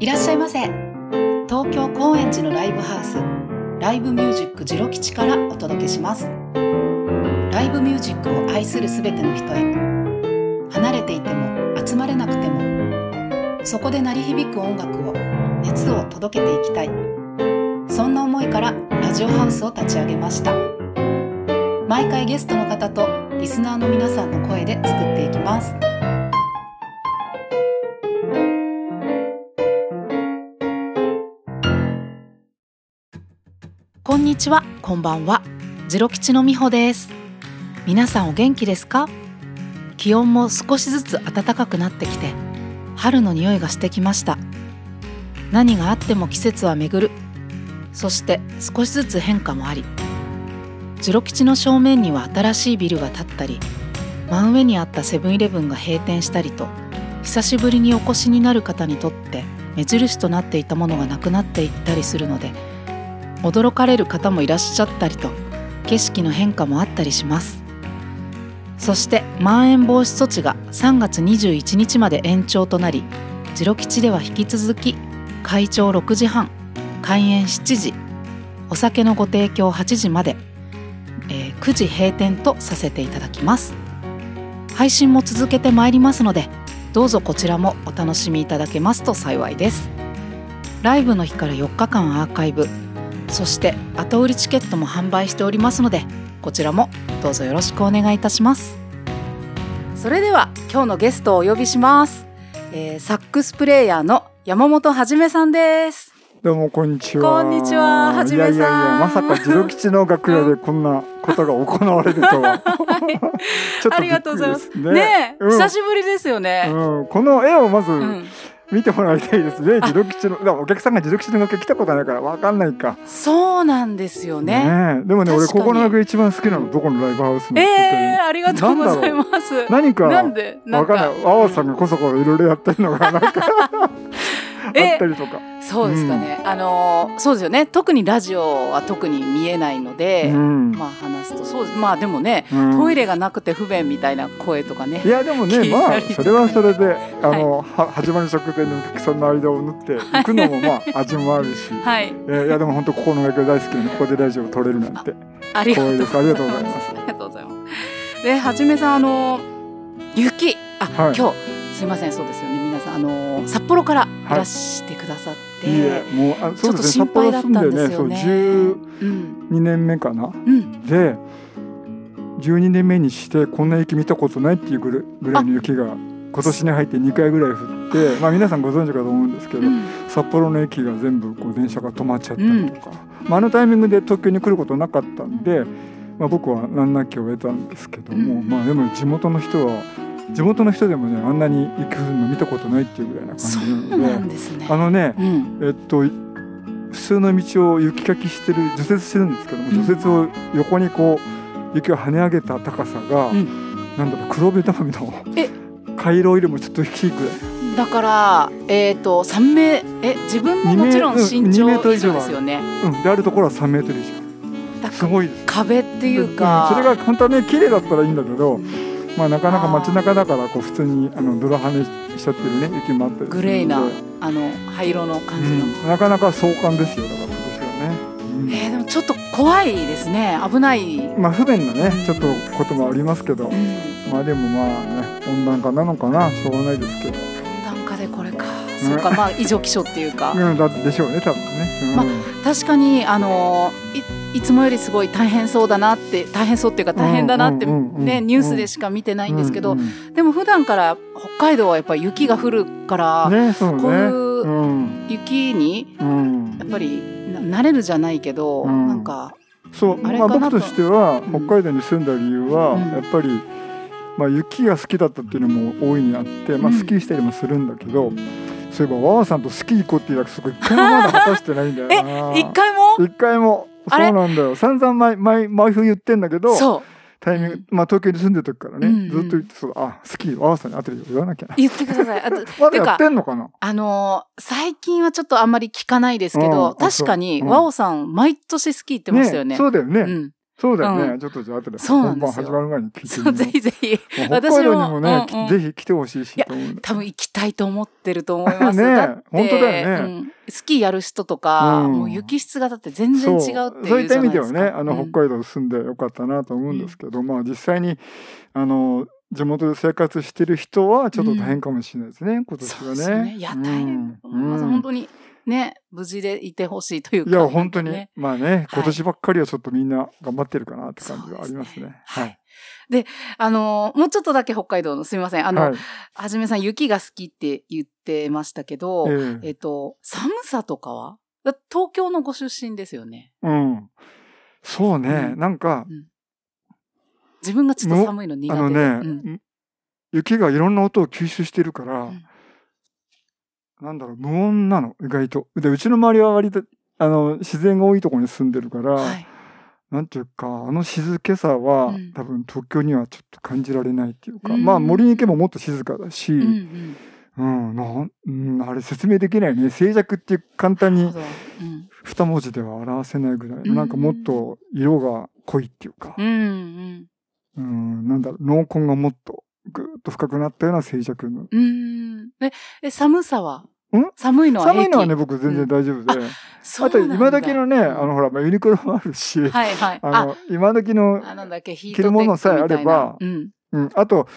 いらっしゃいませ。東京高円寺のライブハウス。ライブミュージックジロ吉からお届けします。ライブミュージックを愛するすべての人へ。離れていても集まれなくてもそこで鳴り響く音楽を熱を届けていきたい。そんな思いからラジオハウスを立ち上げました。毎回ゲストの方とリスナーの皆さんの声で作っていきますこんにちは、こんばんは。ジロ吉のみほです。皆さんお元気ですか？気温も少しずつ暖かくなってきて、春の匂いがしてきました。何があっても季節は巡る。そして少しずつ変化もあり、ジロ吉の正面には新しいビルが建ったり、真上にあったセブンイレブンが閉店したりと、久しぶりにお越しになる方にとって目印となっていたものがなくなっていったりするので、驚かれる方もいらっしゃったりと景色の変化もあったりします。そしてまん延防止措置が3月21日まで延長となりジロ吉では引き続き開庁6時半開園7時お酒のご提供8時まで、えー9時閉店とさせていただきます。配信も続けてまいりますのでどうぞこちらもお楽しみいただけますと幸いです。ライブの日から4日間アーカイブそして後売りチケットも販売しておりますのでこちらもどうぞよろしくお願いいたします。それでは今日のゲストをお呼びします、えーサックスプレイヤーの山本はじめさんです。どうもこんにちは。こんにちは。はじめさん。いやいやいやまさかジロ吉の楽屋でこんなことが行われるとは。ちょっとありがとうございます。ねえ、うん。久しぶりですよね、うん、この絵をまずうん。見てもらいたいです。ね。ジロ吉の、だお客さんがジロ吉の楽屋来たことないからわかんないか。そうなんですよね。ねえ。でもね、俺ここの楽屋一番好きなのどこのライブハウスのええー、ありがとうございます。何かなんで？なんか。わかんない。あわさんがこそこそいろいろやってるのがなんか。あ えったりとか。そうですかね、あのーそうですよね。特にラジオは特に見えないので、うん。まあ話すとそうです。まあでもね、うん。トイレがなくて不便みたいな声とかねいやでもねまあそれはそれであの、は始まる直前のお客さんの間を縫っていくのもまあ 味もあるし、はい。えーいやでも本当ここの楽屋大好きでここでラジオを撮れるなんてありがとうございます。ありがとうございます。ではじめさんあの雪。あ、はい。今日。すいません。そうですよねあの札幌からい。らしてくださって、いいえもうあそうですねちょっと心配だったんですよそうねうん。12年目かな。うん。で12年目にしてこんな雪見たことないっていうぐらいぐらいの雪が今年に入って2回ぐらい降ってまあ皆さんご存知かと思うんですけど、うん。札幌の駅が全部こう電車が止まっちゃったりとか、まあ、あのタイミングで東京に来ることなかったんで、まあ、僕は難なきを得たんですけども、うん。まあでも地元の人は地元の人でもねあんなに雪降るの見たことないっていうぐらいな感そじなのでんですね。あのねうん。えっと普通の道を雪かきしてる除雪してるんですけどもうん。除雪を横にこう雪を跳ね上げた高さが、うん。なんだろう黒部ダムのえ。回廊よりもちょっと低いくらい。だからえっ、と三メえ自分ももちろん身二長以上ですよね。うん、であるところは3メートル以だ上すごいです。壁っていうか、ん。それが本当はね綺麗だったらいいんだけど、まあなかなか街中だからこう普通にあの泥跳ねしちゃってるね雪もあったりグレーなあの灰色の感じの、うん。なかなか壮観ですよ。だから今年はね、うん。えー、でもちょっと怖いですね。危ない、うん、まあ不便なねちょっとこともありますけど、まあでもまあね温暖化なのかな。しょうがないですけど、温暖化でこれか、そうかまあ異常気象っていうか、うん、だでしょうね多分ね、うん。まあ確かにあのいいつもよりすごい大変そうだなって大変そうっていうか大変だなってねニュースでしか見てないんですけど、うんうんでも普段から北海道はやっぱり雪が降るから、ねそうね。こういううん雪にうん。やっぱりな慣れるじゃないけど、うん。なんかそう。まあ、僕としてはうん。北海道に住んだ理由は、うん。やっぱり、まあ、雪が好きだったっていうのも大いにあって、まあ、うん。スキーしたりもするんだけど、そういえばわわさんとスキー行こうっていう約束一回もまだ果たしてないんだよな。一回も？一回もそうなんだよ。散々毎毎毎冬言ってんだけどそう。タイミング、まあ、東京に住んでる時からね、うんうん。ずっと言ってそう。あスキーわわさんに後で言わなきゃな。言ってください。あと まだやってんのかな？あのー最近はちょっとあんまり聞かないですけど、確かに、うん。ワオさん、毎年スキー行ってましたよね。そうだよね、うん。そうだよね、うちょっとじゃあ後で本番始まる前に聞いてそう、ぜみよひぜひ。う。もう北海道にもね、うんうんぜひ来てほしいしい。多分行きたいと思ってると思います。ね本当だよねうんスキーやる人とか、うんもう雪質がだって全然違うっていうじゃないですか。そういった意味ではね、あの、うん北海道住んでよかったなと思うんですけど、まあ実際に、あの、地元で生活してる人はちょっと大変かもしれないですね、今年はね。そうですよね。いや、大変だと思います。うん本当にね、無事でいてほしいというか。いや、本当に、ねまあね、はい今年ばっかりはちょっとみんな頑張ってるかなって感じがありますね。すはい。で、あのーもうちょっとだけ北海道の、すみません。あの、はい。はじめさん、雪が好きって言ってましたけど、えええっと、寒さとかは？だ東京のご出身ですよね。うん。そうね、うんなんか、自分がちょっと寒いの苦手で。あのね、うん雪がいろんな音を吸収してるから、うんなんだろう、無音なの、意外と。で、うちの周りは割と、あの、自然が多いところに住んでるから、はい。なんていうか、あの静けさは、うん多分東京にはちょっと感じられないっていうか、うんまあ森に行けばもっと静かだし、ううん、うん。うん、あれ説明できないね。静寂って簡単に。二文字では表せないぐらい、うんなんかもっと色が濃いっていうか、うんうん。うん、なんだろう、濃紺がもっとぐーっと深くなったような静寂の。うん。え、え寒さは？ん？寒いのは寒いのはね、僕全然大丈夫で。あと、そうなんだ今時のね、あの、ほら、まあユニクロもあるし、はいはい。あの、今時の、着るものさえあればうん。うん、あと、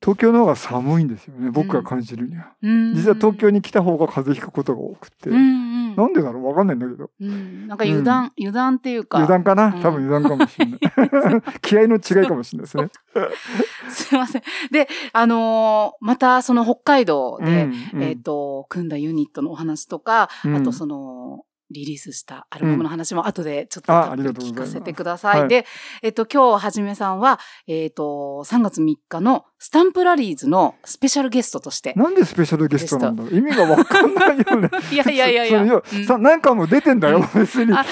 東京の方が寒いんですよね、僕が感じるには。うん実は東京に来た方が風邪ひくことが多くて。うんうん。なんでだろうわかんないんだけど。うん。なんか油断、油断っていうか。油断かな、うん多分油断かもしれない。気合の違いかもしれないですね。すいません。で、あのーまたその北海道で、うんうんえっ、と、組んだユニットのお話とか、うんあとその、リリースしたアルバムの話も後でちょっと聞かせてください。はいで、えっ、と、今日はじめさんは、えっ、と、3月3日のスタンプラリーズのスペシャルゲストとして。なんでスペシャルゲストなんだ？ろう意味がわかんないよね。いやいやいやいや。普通うんさ、何回も出てんだよ、別に。あ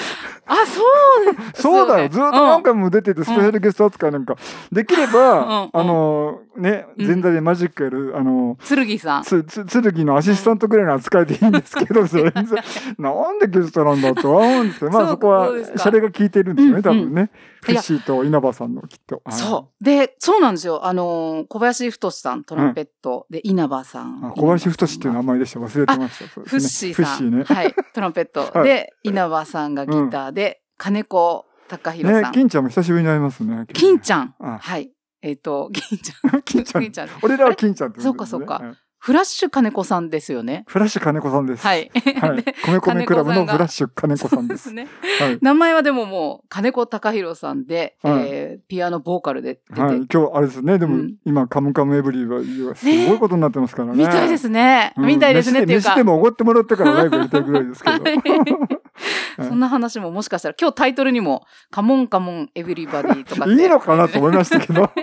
あ、そう そうだよ。ずっと何か。回も出てて、スペシャルゲスト扱いなんか。できれば、うんあの、ね、うん前座でマジックやる、あの、剣さん。つ、つ、剣のアシスタントぐらいの扱いでいいんですけど、それ、なんでゲストなんだとは思うんですけど、まあそこはシャレが効いてるんですよね、多うん分ね。フッシーと稲葉さんのきっと。はいそう。で、そうなんですよ。あのー、小林太さん、トランペット、で、稲葉さん。あ小林太っていう名前でした。忘れてました。フッシーさん。フッシーね。はい。トランペット。はいで、稲葉さんがギターで、金子隆弘さん。、ね金ちゃんも久しぶりに会いますね。金ちゃん。あはい。えっ、と、金ちゃん。金ちゃん金ちゃん。俺らは金ちゃんってそうかそうかはいフラッシュ金子さんですよね。フラッシュ金子さんです。。はいい。はい。米米クラブのフラッシュ金子さんです。ね。はい。名前はでももう、金子隆弘さんで、はいえーピアノボーカルで出て、はい、今日あれですね。でも、うん今カムカムエブリィはすごいことになってますからね。みたいですね。うんみたいですねっていうか。飯でもおごってもらってからライブやりたいぐらいですけど。はいそんな話ももしかしたら、今日タイトルにも、カモンカモンエブリバディとか。いいのかなと思いましたけど。きっ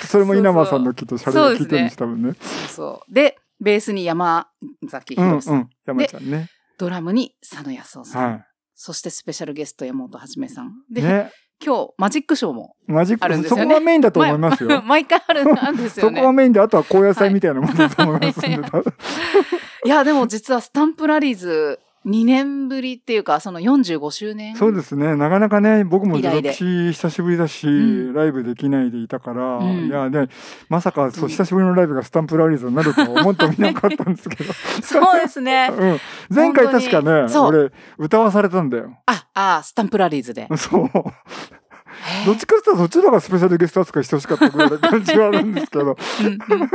とそれも稲葉さんのきっとシャレが聞いてるんです、多分ね。そうそう。で、ベースに山崎うん宏さん、うん。山ちゃんね。ドラムに佐野康夫さん、はそしてスペシャルゲスト山本はじめさん。い。で、ね。今日マジックショーもマジック、あるんですよねそこがメインだと思いますよ。毎回あるんですよね。そこがメインで、あとは高野菜みたいなものだと思いますんで。はい いや、でも実はスタンプラリーズ2年ぶりっていうか、その45周年？そうですね。なかなかね、僕も以来でゼロ期久しぶりだし、うんライブできないでいたから、うんいや、で、まさか、そうう、ん久しぶりのライブがスタンプラリーズになるとは思ってもみなかったんですけど。そうですね。うん。前回確かね、俺、歌わされたんだよ。あ、あ、スタンプラリーズで。そう。どっちかっていうとそっちの方がスペシャルゲスト扱いしてほしかったぐらいの感じはあるんですけど。うんうん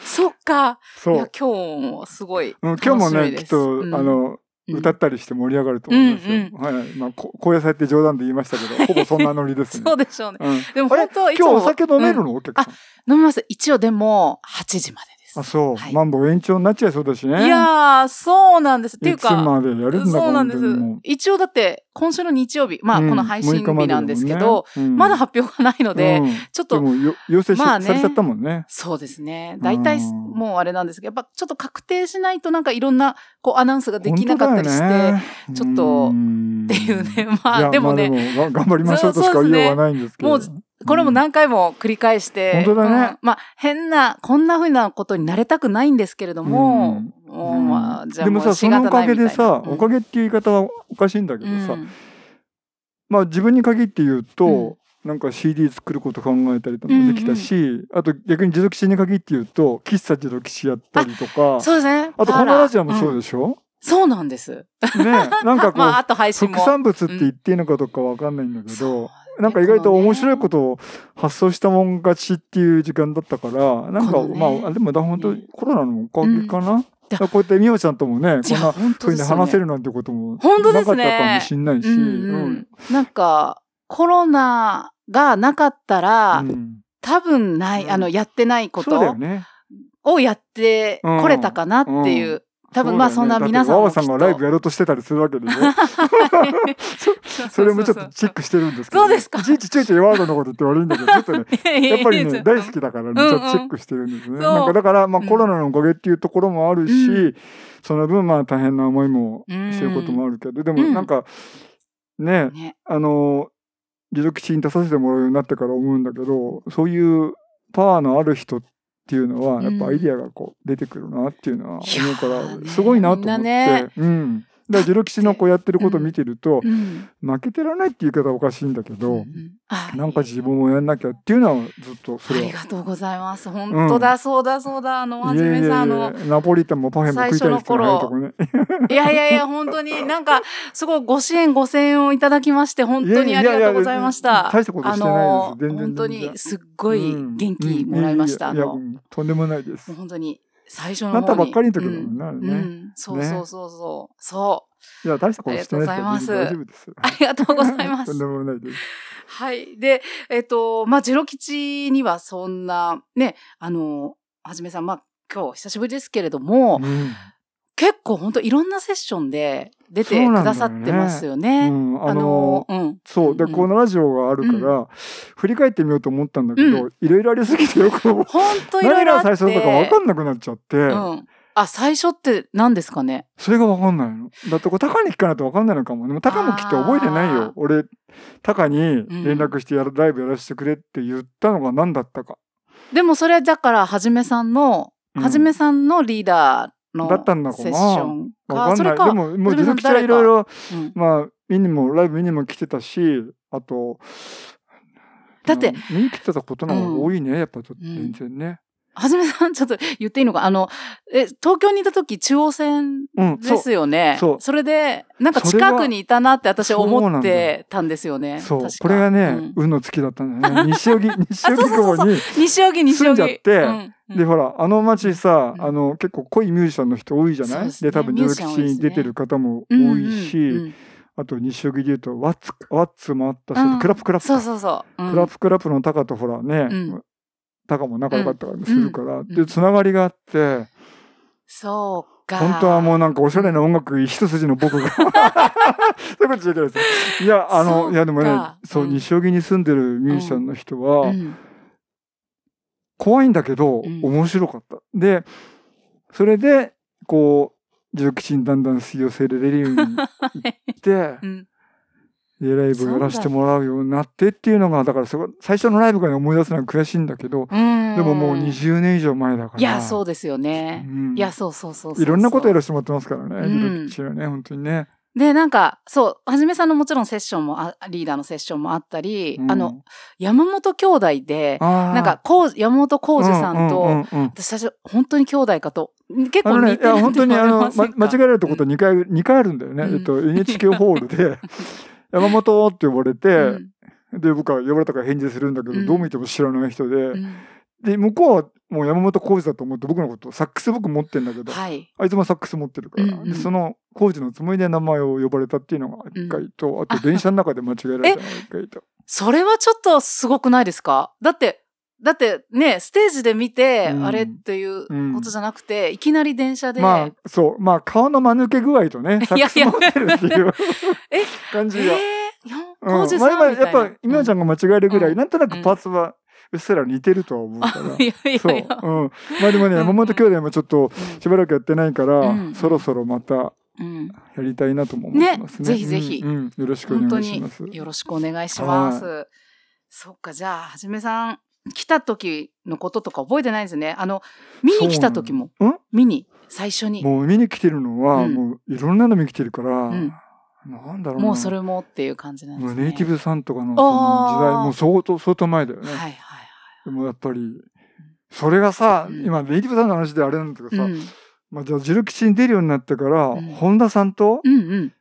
そっか。そう。、今日もすごいうん、今日もね。きっと、うんあ、の、うん歌ったりして盛り上がると思いますよ。うんはい。まあ、こ高野菜って冗談で言いましたけど、ほぼそんなノリですね。そうでしょうね。うん。でも本当今日お酒飲めるうんの、お客さん。飲みます。一応でも、8時まで。あ、そう。はいマンボ延長になっちゃいそうだしね。いやー、そうなんです。っていういつか、までやるんだそうなんです。一応だって、今週の日曜日、まあ、うんこの配信6日なんですけまど、でだもんねうんまだ発表がないので、うんちょっと、要請し、まあねされちゃったもんね。そうですね。大体、うんもうあれなんですけど、やっぱちょっと確定しないとなんかいろんな、こう、アナウンスができなかったりして、ねちょっとうんっていうね。まあ、でもね、まあでもが頑張りましょうとしか言いようがないんですけど。これも何回も繰り返して、本当だね。うん。まあ、変な、こんな風なことになれたくないんですけれども、もうまあ、じゃあでもさ、そのおかげでさ、おかげっていう言い方はおかしいんだけどさ、うん。まあ自分に限って言うと、なんか CD 作ること考えたりとかもできたし、あと逆に持続しに限って言うと喫茶持続しやったりとかそうですね。あとこのラジオもそうででしょ、そうなんです。ねなんかこう、まあ、あと配信も。副産物って言っていいのかどうかわかんないんだけど、そうなんか意外と面白いこことを発想したもん勝ちっていう時間だったから、なんか、まあ、でもだ本当ねコロナのおかげかな。だこうやってみおちゃんともね、こんな本当ですよね風に話せるなんてこともなかったかもしんないし、なんか、コロナがなかったら、うん。多分ない、うん。あの、やってないことね。をやってこれたかなっていう。多分まあそんな皆さんもさんがライブやろうとしてたりするわけでしょ。それもちょっとチェックしてるんですけど、そうですか？いちいちちょいちょいワードのこと言って悪いんだけど、ちょっとね、やっぱりね、大好きだからね、ちうんうん。ょっとチェックしてるんですね。なんかだから、まあうん。コロナのおかげっていうところもあるし、うその分まあ大変な思いもしてることもあるけど、でもなんか、ね、ね、あの、持続地に出させてもらうようになってから思うんだけど、そういうパワーのある人っていうのは、やっぱアイディアがこう出てくるなっていうのは思うから、すごいなと思って。うん。だから、ジロ吉のこうやってることを見てると、うん負けてられないっていう言い方はおかしいんだけど、うんあなんか自分もやんなきゃっていうのはずっとそあれは。りがとうございます。本当だ、そうだ、そうだ。あの、はじめさん、あの、ナポリタンもパフェも食いたい人が入るとこね。いやいやいや、本当になんか、すごいご支援、ご声援をいただきまして、本当にありがとうございました。大したことしてないです。全然本当にすっごい元気もらいました。うんいやとんでもないですう。本当に最初の。なったばっかりの時だもうんんな、あれうね。ん、そうそうそうそう。そう。いや、大したことしてないですよ。ありがとうございます大丈夫です。ありがとうございますとんで。もないです。はい。で、えっ、と、まあ、ジロ吉にはそんな、ね、あの、はじめさん、まあ、今日久しぶりですけれども、うん結構本当いろんなセッションで出てくださってますようね。んあの、うん。そう。で、うんこのラジオがあるから、振り返ってみようと思ったんだけど、いろいろありすぎてよく、本当いろいろあって。何が最初だか分かんなくなっちゃって、うん。あ、最初って何ですかね？それが分かんないの。だってこれ、タカに聞かないと分かんないのかも。でも、タカもきっと覚えてないよ。俺、タカに連絡してやる、ライブやらせてくれって言ったのが何だったか。でもそれはだから、はじめさんの、うんはじめさんのリーダーのだったんだセッション分かんない。それか、でも、もう、はじめさん自力はいろいろ、うん。まあ、見にも、ライブ見にも来てたし、あと、だってうん見に来てたことの方が多いね、やっぱちょっと全然ね。はじめさん、ちょっと言っていいのか？あの、え、東京にいた時中央線うん、で。すよね。そうそれで、なんか近くにいたなって私そう思ってたんですよね。そうこれがね、うん運の月だったんだよね。西荻、西荻窪に。西荻、西荻。住んじゃってうんうんで、ほら、あの街さ、うんあの、結構濃いミュージシャンの人多いじゃない？ですねで、多分、ミューに出てる方も多いし、うんうんうんあと、西荻で言うと、ワッツ、ワッツもあったし、うんクラップクラップか。そうそうそう。うんクラップクラップのタカとほらね、うんタカも仲良かったりするから、んで、つながりがあって、そうか。本当はもうなんかおしゃれな音楽一筋の僕が。そういうこと言っちゃいけないです。いや、あの、いやでもね、そう、うん西荻に住んでるミュージシャンの人は、うん怖いんだけど、うん面白かった。で、それで、こう、重吉にだんだん吸い寄せられるようになって う、んで、ライブをやらせてもらうようになってっていうのが、だからそこ、最初のライブから思い出すのは悔しいんだけど、うんでももう20年以上前だから。いや、そうですよね。うんいや、そうそうそういろんなことやる。らせてもらってますからね、うん重吉はね、本当にね。で、なんか、そう、はじめさんのもちろんセッションもあ、リーダーのセッションもあったり、うんあの、山本兄弟で、なんか、こう、山本浩二さんと、うんうんうんうん私最初、本当に兄弟かと、結構あのね、いや、似てるって本当に、あの、ま間違えられたこと2回、二回あるんだよね。うんえっと、NHK ホールで、山本って呼ばれて、うん。で、僕は呼ばれたから返事するんだけど、うん。どう見ても知らない人で、うん。で、向こうはもう山本浩二だと思って僕のこと、サックス僕持ってんだけど、はい。あいつもサックス持ってるから、うんうん。でその浩二のつもりで名前を呼ばれたっていうのが一回と、あと電車の中で間違えられたのが一回と。それはちょっとすごくないですか？だって、だってね、ステージで見て、うん。あれっていうことじゃなくて、いきなり電車で、まあ、そう、まあ、顔の間抜け具合とね、サックス持ってるっていう え？感じが。えー、やうん。まあ今。やっぱ、みおちゃんが間違えるぐらい、うん。なんとなくパーツはうっすら似てるとは思うから。うん。いやいそう。やいや。う。ん。まあでもね、うん。山本兄弟もちょっとしばらくやってないから、うん。そろそろまたうん。やりたいなとも思ってますね。ねぜひぜひ。うん。うん。よろしくお願いします。よろしくお願いします。そっか、じゃあ、はじめさん、来た時のこととか覚えてないんですね。あの、見に来た時も。そうん、見に、最初に。もう見に来てるのは、うん。もういろんなの見に来てるから、ん。なんだろうな。もうそれもっていう感じなんですね。ネイティブさんとかのその時代、もう相当、相当前だよね。はいはいでもやっぱり、それがさ、うん。今ネイティブさんの話であれなんだけどさ、まあじゃあジル吉に出るようになってから、うん。本田さんと、うんうん。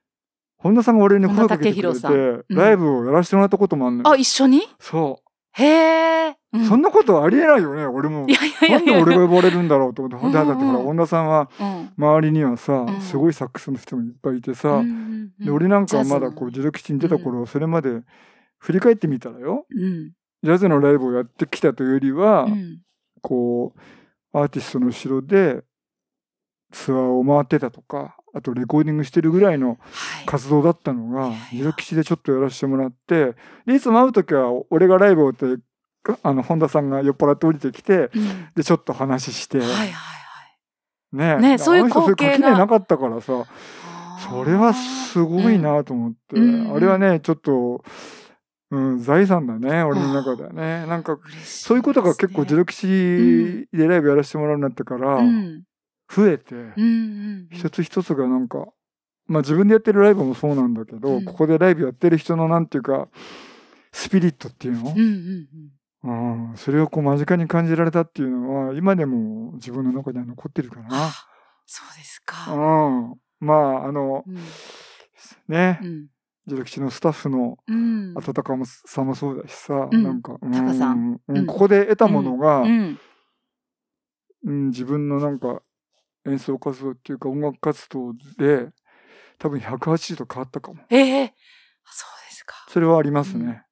本田さんが俺に声かけてくれて、うん。ライブをやらせてもらったこともあんのよ。あ、一緒に？そへえ。うう。んそんなことありえないよね、俺も。いなんで。俺が呼ばれるんだろうと思って。うんうんだってほら、本田さんはうん周りにはさ、んすごいサックスの人もいっぱいいてさ、で俺なんかはまだこう、ジル吉に出た頃、それまで振り返ってみたらよ、うんジャズのライブをやってきたというよりは、うんこう、アーティストの後ろでツアーを回ってたとか、あとレコーディングしてるぐらいのはい。活動だったのがいやい吉でちょっとやらせてもらって、で、いつも会うときは、俺がライブをって、あの、本田さんが酔っ払って降りてきて、うん。で、ちょっと話して、はいはいはい。ねねそういう光景がそういう垣根なかったからさ、それはすごいなと思って、うん。あれはね、ちょっと、うん、財産だね、俺の中ではね。なんか、嬉しいそういうことが結構、ジルル吉でライブやらせてもらうようになってから、うん増えて、一つ一つがなんか、まあ自分でやってるライブもそうなんだけど、うん。ここでライブやってる人のなんていうか、スピリットっていうの？うんうんうん。うん、それをこう間近に感じられたっていうのは、今でも自分の中には残ってるかな。あそうですか。うん。まあ、あの、うん。ね、うん。ジル吉のスタッフのうん。温かさもそうだしさ、うん。なんか、うんうん。うん。ここで得たものが、ううん。ん自分のなんか演奏活動っていうか音楽活動で、多分180度変わったかも。ええ。そうですか。それはありますね。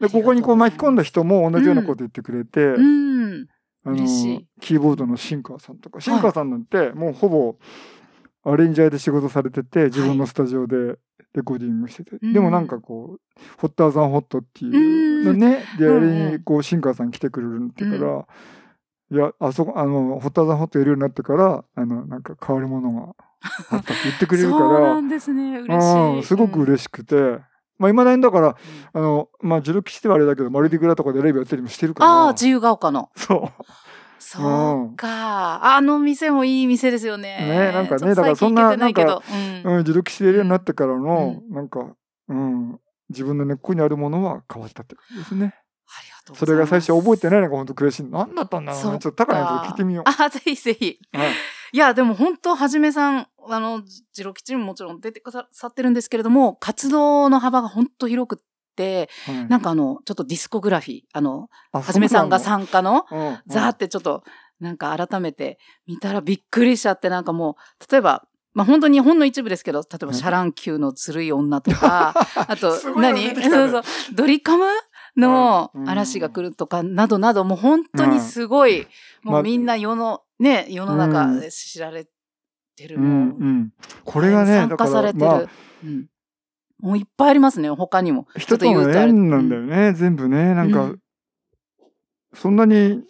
うん。で、ここにこう巻き込んだ人も同じようなこと言ってくれて、うん。あの嬉しい。キーボードのシンカーさんとか、シンカーさんなんてもうほぼアレンジャーで仕事されてて、自分のスタジオでレコーディングしてて、うん。でもなんかこう、ホッターザンホットっていうのね、で、あうんれにこう、シンカーさん来てくれるって言うから、いや、あそこ、あの、ホッターザンホットやるようになってから、あの、なんか変わるものがあったって言ってくれるか そうなら、んですね。嬉うん、しい。すごく。嬉しくて、まあ、未だにだから、あの、まあ、ジルキしてはあれだけど、マルディグラとかでレビューやったりもしてるから。ああ、自由が丘の。そう。そうか。あの店もいい店ですよね。ねなんかねだからそんな最近行けていけどうんうん、自力してるようになってからの、なんか、うん、自分の根っこにあるものは変わったってことですね。それが最初覚えてないのが本当悔しい。何だったんだろうな。そっか。ちょっと高いと聞いてみよう。あ、ぜひぜひ。はい。いや、でも本当、はじめさん、あの、ジロ吉にももちろん出てくださってるんですけれども、活動の幅が本当広くって、はい。なんかあの、ちょっとディスコグラフィー、あの、あはじめさんが参加の、のうんザーってちょっと、なんか改めて見たらびっくりしちゃって、なんかもう、例えば、まあ本当にほんの一部ですけど、例えばうんシャラン級のずるい女とか、あと何ね。そうそう、ドリカム？のうん。嵐が来るとか、などなど、もう本当にすごい、もまうみんな世の、ね、世の中で知られてる。うんもう。うん。これがね、参加されてる。まあ、うん。もういっぱいありますね、他にも。人との縁なんだよね、全部ね。なんか、うん。そんなに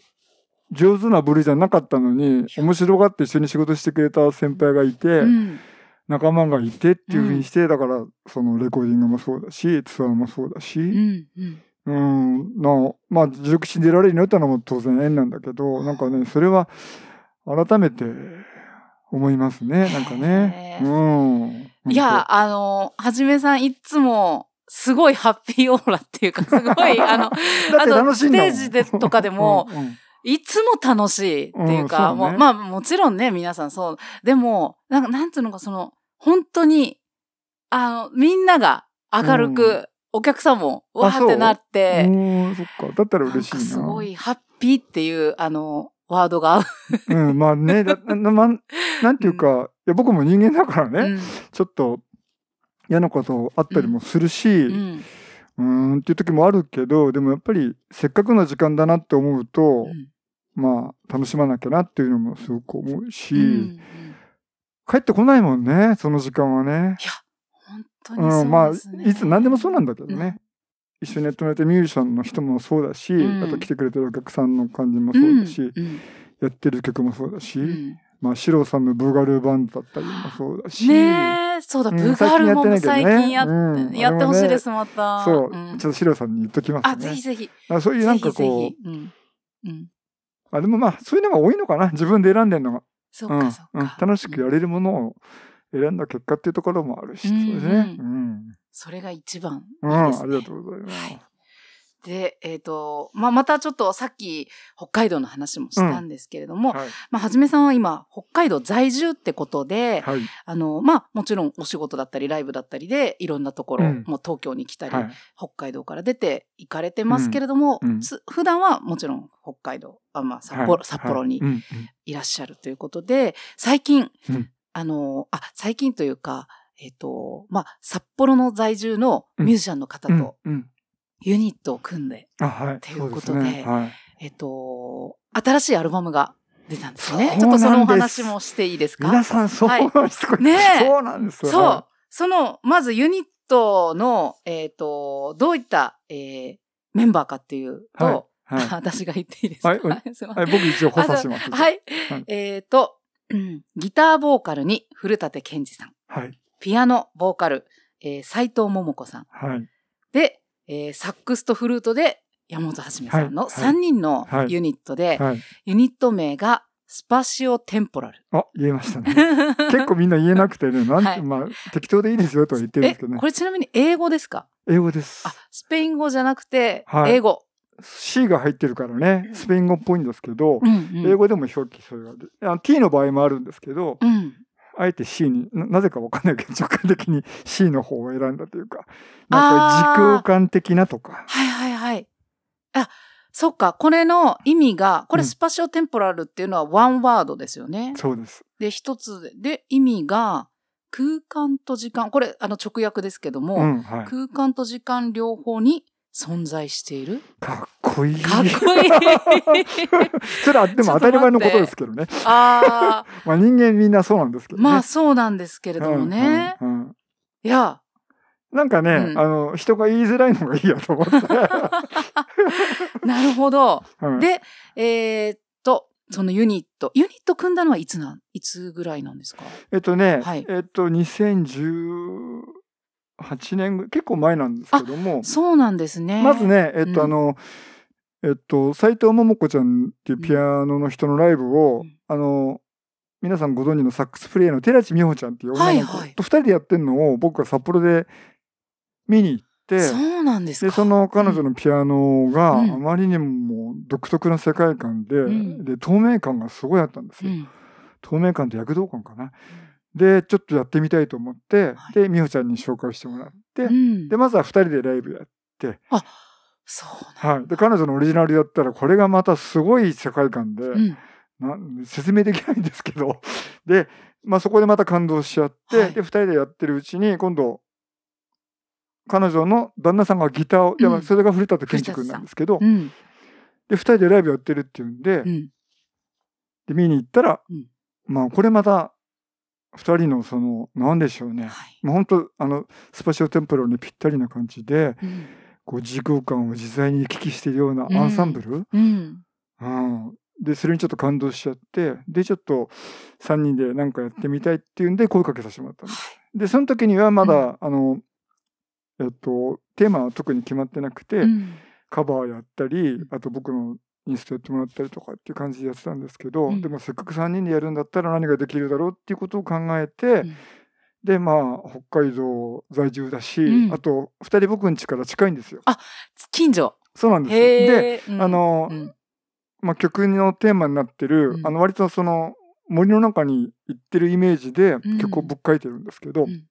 上手な部類じゃなかったのに、面白がって一緒に仕事してくれた先輩がいて、うん。仲間がいてっていうふうにして、だから、そのレコーディングもそうだし、ツアーもそうだし、うんうんうん、な、まあ、自力死んでられるようになったのも当然縁なんだけど、なんかね、それは改めて思いますね、なんかね。へうん。いや、あの、はじめさんいつも、すごいハッピーオーラっていうか、すごい、あの、あとステージでとかでもうんうん。いつも楽しいっていうか、うんそうね。もうまあもちろんね、皆さんそう。でも、なんか、なんていうのか、その、本当に、あの、みんなが明るく、うお客さんもわーってなって、う。ん、そっか。だったら嬉しいな。すごいハッピーっていう、あの、ワードが。合う。うん、まあね、だなまんなんていうか、いや僕も人間だからね、うん。ちょっと嫌なことあったりもするし、ううんーんっていう時もあるけど、でもやっぱりせっかくの時間だなって思うと、うん。まあ楽しまなきゃなっていうのもすごく思うし、うんうん帰ってこないもんね、その時間はね。本当にうん、そまあ、うですね。いつ何でもそうなんだけどね。うん一緒にやってもらってるミュージシャンの人もそうだし、うんあと来てくれてるお客さんの感じもそうだし、うんやってる曲もそうだし、うんまあ、シロさんのブーガルーバンドだったりもそうだし、ねえ、そうだ、うんブーガールも最最近やってほしいです、また。そう、んちょっとシロさんに言っときますね。あ、ぜひぜひ。あそういうなんかこう、うん。うん。あでもまあ、そういうのが多いのかな、自分で選んでるのが。そっうんかそ。うん楽しくやれるものを選んだ結果っていうところもあるし、うんそうですね。うん。それが一番うん。ありがとうございます。はいで、えっ、と、まあ、またちょっとさっき北海道の話もしたんですけれども、はい。まあ、はじめさんは今、北海道在住ってことで、はい。あの、まあ、もちろんお仕事だったり、ライブだったりで、いろんなところ、うんもう東京に来たり、はい。北海道から出て行かれてますけれども、うん普段はもちろん北海道、あまあ、札幌、はい札幌にはいらっしゃるということで、最近、うんあの、あ、最近というか、えっ、と、まあ、札幌の在住のミュージシャンの方うん。とうん。うん。ユニットを組んで、あ、はい。ていうことでそうすねはい。えっ、と、新しいアルバムが出たんですね。そうちょっとそのお話もしていいですか？皆さん、そうはいなんです。これねえそうなんですよ。そうは。その、まずユニットの、えっ、と、どういった、えーメンバーかっていうと、はいはい 私が言っていいですか、はいすいませんはい、僕一応補佐します。はい。はいえっ、と、うんギターボーカルに古舘健二さん。はい。ピアノ、ボーカル、えー、斉藤桃子さん。はい。で、えーサックスとフルートで山本はじめさんのはい3人のはいユニットで、はい。ユニット名がスパシオテンポラル。あ、言えましたね。結構みんな言えなくてね、なんて、はいまあ、適当でいいですよとは言ってるんでえ、すけどねこ。れちなみに英語ですか？英語ですあ。、スペイン語じゃなくて、はい英語。C が入ってるからね、スペイン語っぽいんですけど、うんうん英語でも表記それがあの T の場合もあるんですけど、うん。あえて C にな、なぜかわかんないけど、直感的に C の方を選んだというか、なんか時空間的なとか、はいはいはい。あ、そっか。これの意味が、これうんスパシオテンポラルっていうのはワンワードですよね。そうです。で、一つで、で、意味が空間と時間。これ、あの直訳ですけども、うん、はい。空間と時間両方に存在している？かっこいい。かっこいい。それはでも当たり前のことですけどね。ああ、まあ人間みんなそうなんですけどね。まあそうなんですけれどもね。うんうんうんいや、なんかね、うんあの、人が言いづらいのがいいやと思って。なるほど。うんで、えーっと、そのユニット。ユニット組んだのはいつなん、いつぐらいなんですか？えっとね、はいえっと、2018年ぐ、結構前なんですけども、そうなんですね。まずね、えっと、うんあの、えっと、斎藤桃子ちゃんっていうピアノの人のライブを、うんあの、皆さんご存知のサックスプレイヤーの寺地美穂ちゃんっていう女の子と二人でやってるのを僕が札幌で見に行って、そうなんですか。で、その彼女のピアノがあうんまりにも独特な世界観で、んで、透明感がすごいあったんですよ。うん。透明感と躍動感かな。で、ちょっとやってみたいと思って、はい。で、美穂ちゃんに紹介してもらって、うん。で、まずは二人でライブやって、そうはい。で、彼女のオリジナルやったら、これがまたすごい世界観で、うん。説明できないんですけど、で、まあそこでまた感動しちゃって、はい。で、二人でやってるうちに、今度、彼女の旦那さんがギターを、いや、うんそれが古舘健二君なんですけど、うん。で、二人でライブやってるっていうんで、うん。で、見に行ったら、うん。まあこれまた、二人のその、なんでしょうね。はい。まあ本当あの、スパシオテンポラルにぴったりな感じで、うん。こう、時空間を自在に行き来しているようなアンサンブル、うん。うん。で、それにちょっと感動しちゃって、で、ちょっと3人で何かやってみたいっていうんで声かけさせてもらったんです。で、その時にはまだ、うあの、えっと、テーマは特に決まってなくて、うんカバーやったり、あと僕のインストやってもらったりとかっていう感じでやってたんですけど、うん。でもせっかく3人でやるんだったら何ができるだろうっていうことを考えて、うん。で、まあ、北海道在住だし、うん。あと、2人僕ん家から近いんですよ。近所。そうなんですよ。で、あ、の、うん。まあ、曲のテーマになってる、うん。あの割とその森の中に行ってるイメージでうん。曲をぶっ書いてるんですけど、うん。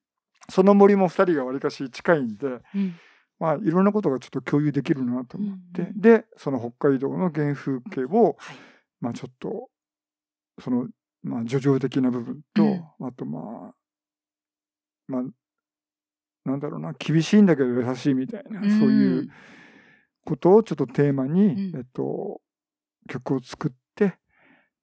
その森も2人がわりかし近いんで、うんまあ、いろんなことがちょっと共有できるなと思って、うんでその北海道の原風景を、はい。まあ、ちょっとその、まあ、叙情的な部分と、うんあとまあまあなんだろうな厳しいんだけど優しいみたいな、そういうことをちょっとテーマに、うんえっと、曲を作って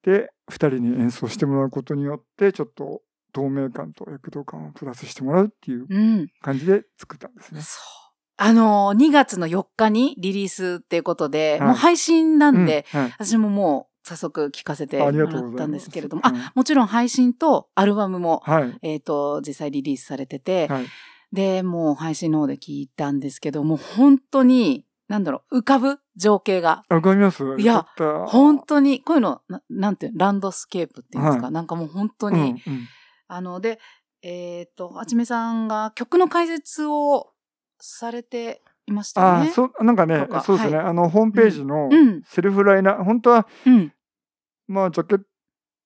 で2人に演奏してもらうことによってちょっと透明感と躍動感をプラスしてもらうっていううん。うん。感じで作ったんですね。あのー、2月の4日にリリースっていうことで、はい。もう配信なんで、うんはい。私ももう早速聞かせてもらったんですけれども、うん。あ、もちろん配信とアルバムも、はい。えっ、と、実際リリースされてて、はい。で、もう配信の方で聞いたんですけど、もう本当に、なんだろう、浮かぶ情景が、あ浮かびます？いや本当に、こういうの、ななんていうのランドスケープっていうんですか、はい。なんかもう本当うんに、うん。あの、で、えっ、と、はじめさんが曲の解説をされていましたああ、ね。そう、なんかねそうですね。はあの、ホームページのうん。セルフライナー、本当は、うん。まあ、ジャケッ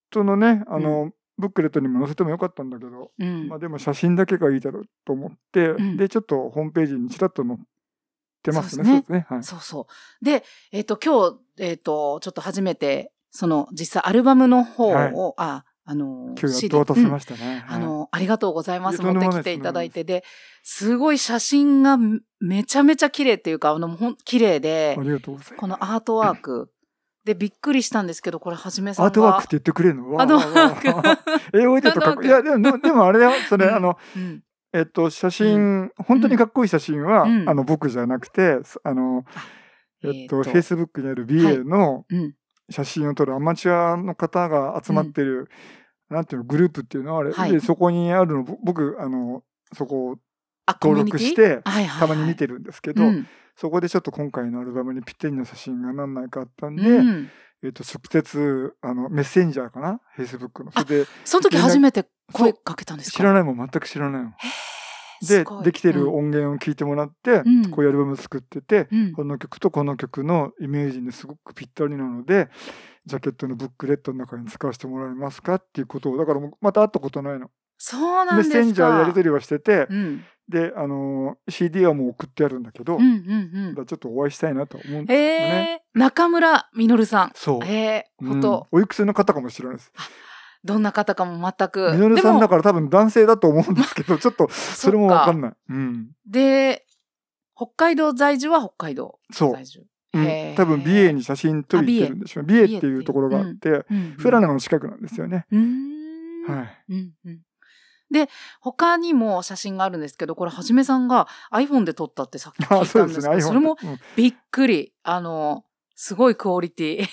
トのね、あの、ブックレットにも載せてもよかったんだけど、うんまあ、でも写真だけがいいだろうと思って、んで、ちょっとホームページにちらっと載ってますね。そうですねそう。そうそう。で、えっ、と、今日、えっ、と、ちょっと初めて、その、実際アルバムの方を、はいあ、あの、今日やっと渡せうんましたね。はいあの、ありがとうございます。持ってきていただいて。で、すごい写真がめめちゃめちゃ綺麗っていうか、あの、ほん、綺麗であ、りがとうございます。このアートワーク。で、びっくりしたんですけど、これはじめさんが。アートワークって言ってくれるの？アートワーク わあわあ英語で言うとかいい。いや、でも、でもあれだよ。それ、うんあの、うん。えっと、写真、本当にかっこいい写真は、うんあの、僕じゃなくて、あの、えっと、Facebook にある BA のうん。写真を撮るアマチュアの方が集まってる、なんていうの、グループっていうのはあれ、はい。で、そこにあるの、ぼ僕、あの、そこをあ、登録して、はいはい、たまに見てるるんですけど、うん。そこでちょっと今回のアルバムにぴったりの写真が何枚かあったんで、うん。えっと、直接、あの、メッセンジャーかな ?Facebook の。それで、その時初めて声かけたんですか？知らないもん、全く知らないもん。でできてるうん音源を聞いてもらって、うんこういうアルバム作ってて、うんこの曲とこの曲のイメージにすごくぴったりなので、ジャケットのブックレットの中に使わせてもらえますかっていうことを、だからもうまた会ったことないの。そうなんメッですか。センジャーでやり取りはしてて、うん。で、あのー CD はもう送ってあるんだけど、うんうんだからちょっとお会いしたいなと思うんうん。ですよね。えー、中村みのるさん。そう。えー、うんおいくつの方かもしれないです。どんな方かも全く。みのるさんだから多分男性だと思うんですけど、ちょっと それもわかんない。うん。で、北海道在住は北海道そう在。住。うん多分美瑛に写真撮りに行ってるんでしょう。美瑛っていうところがあって、うん富良野の近くなんですよね。うーん。はい。うんうんで、他にも写真があるんですけど、これ、はじめさんが iPhone で撮ったってさっき聞あ、い。たんですけど、それもうんびっくり。あの、すごいクオリティ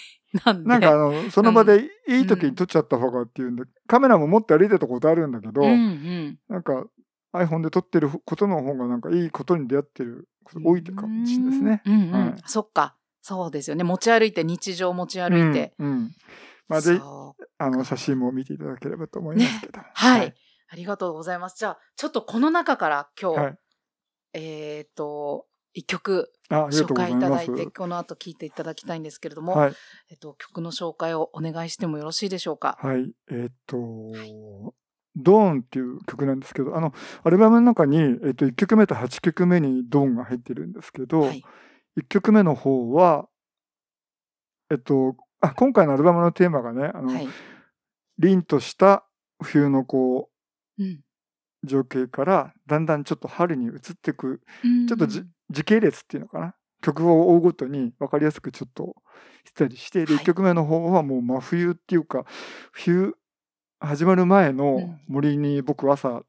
なんで？なんかあの、その場でいい時に撮っちゃった方がっていうんで、カメラも持って歩いてたことあるんだけど、うんうん。なんか iPhone で撮ってることの方がなんかいいことに出会ってること多いかもしれないですね。うんうん、はいそっか。そうですよね。持ち歩いて、日常持ち歩いて。うん。うんまあ、ぜひ、そうあの、写真も見ていただければと思いますけど。はい、ありがとうございます。じゃあ、ちょっとこの中から今日、はい。えっ、と、一曲紹介いただいて、す。この後聴いていただきたいんですけれども、はい。えっと、曲の紹介をお願いしてもよろしいでしょうか？はい。えっ、と、ドーンっていう曲なんですけど、あの、アルバムの中に、えっ、と、1曲目と8曲目にドーンが入ってるんですけど、はい。1曲目の方は、えっと、あ今回のアルバムのテーマがね、あの、はい。凛とした冬のこうんう、情景から、だんだんちょっと春に移っていく、うんちょっとじ時系列っていうのかな？曲を追うごとに分かりやすくちょっとしたりして、で、はい1曲目の方はもう真冬っていうか、冬始まる前うのん森に僕朝、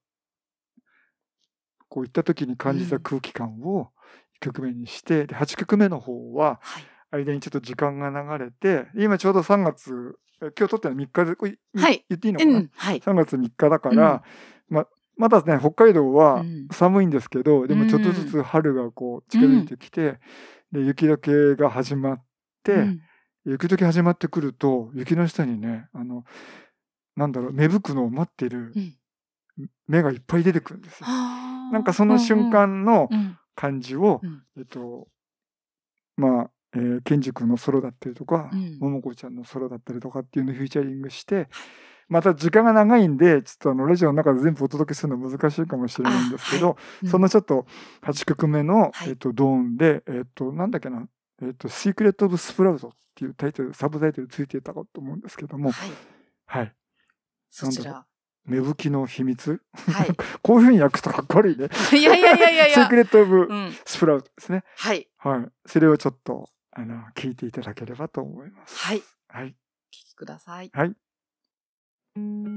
こう行った時に感じたうん空気感を1曲目にして、で、8曲目の方は、はい。間にちょっと時間が流れて、今ちょうど3月、え今日撮ってるの3日で、はい言っていいのかな、うん、はい。?3 月3日だから、ま、まだね、北海道はうん。寒いんですけど、でもちょっとずつ春がこう近づいてきて、で、雪解けが始まって、うん。雪解け始まってくると、雪の下にね、あの、なんだろう、芽吹くのを待ってるうん。芽がいっぱい出てくるんですよ。はあなんかその瞬間のうんうん。感じを、うん。えっと、まあ、えー、ケンジ君のソロだったりとか、うん。ももこちゃんのソロだったりとかっていうのをフューチャリングして、また時間が長いんで、ちょっとあの、ラジオの中で全部お届けするの難しいかもしれないんですけど、うんそのちょっと8曲目の、はいえっと、ドーンで、えっと、なんだっけな、えっと、シークレット・オブ・スプラウトっていうタイトル、サブタイトルついてたかと思うんですけども、はい。はい。そちら。芽吹きの秘密？はい。こういうふうに訳すとかっこ悪いね。いやいやいやいやいやシーク。レット・オブ・うん。スプラウトですね。はい。はい。それをちょっと、あの、聞いていただければと思います。はい。はい。お聞きください。はい。「Thank you.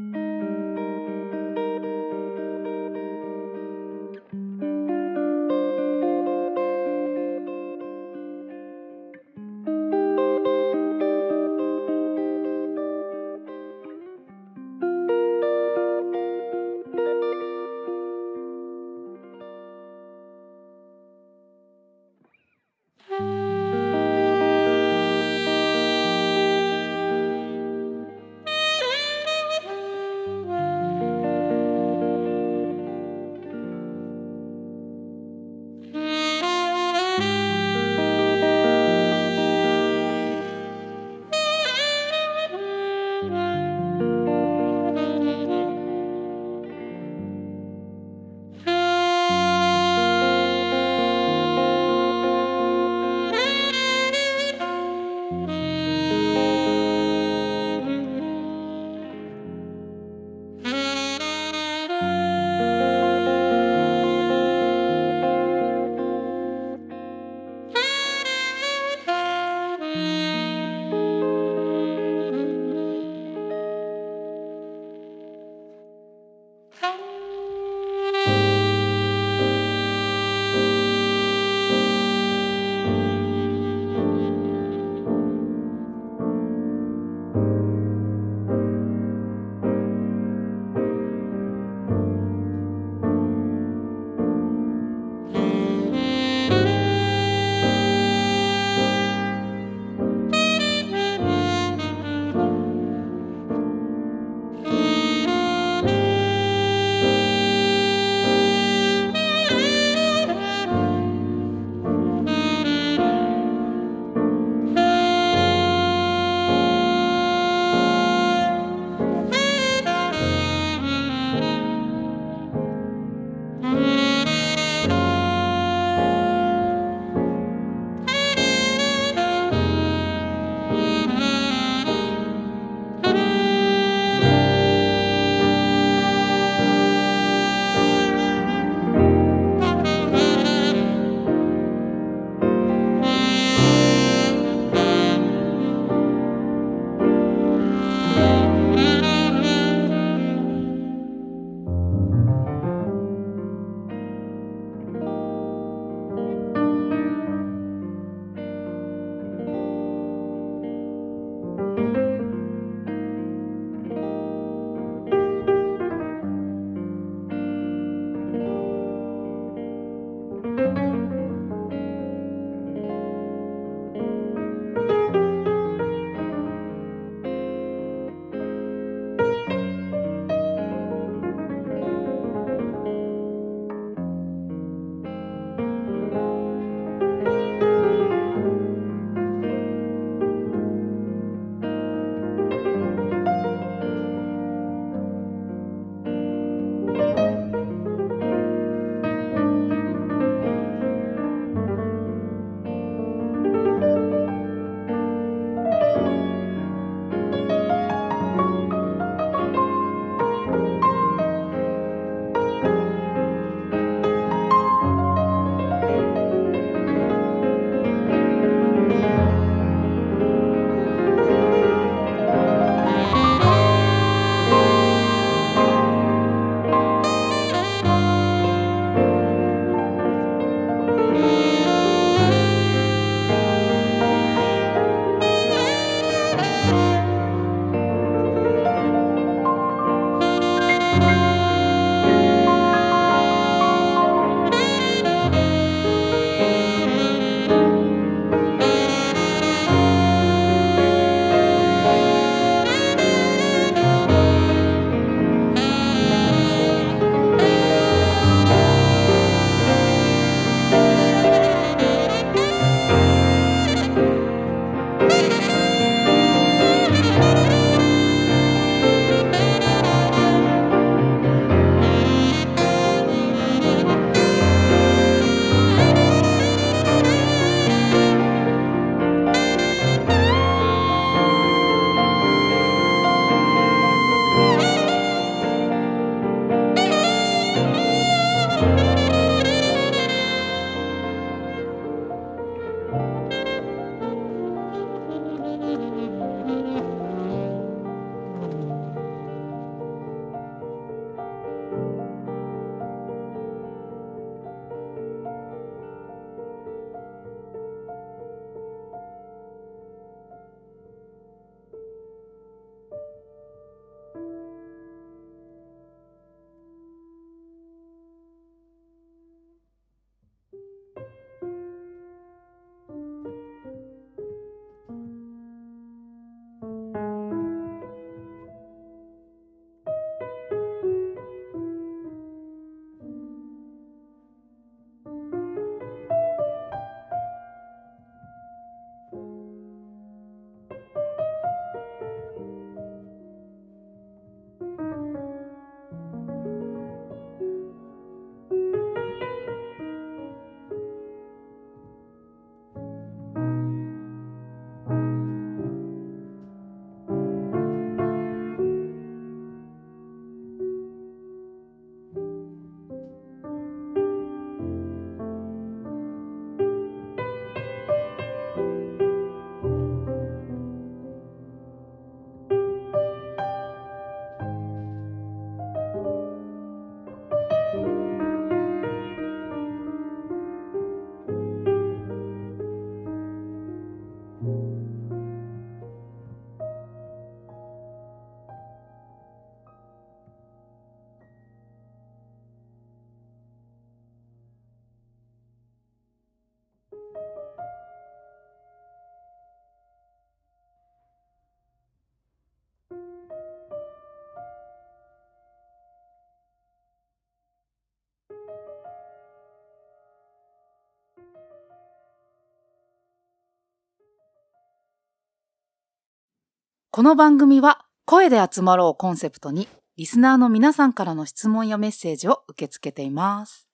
この番組は声で集まろうコンセプトにリスナーの皆さんからの質問やメッセージを受け付けています。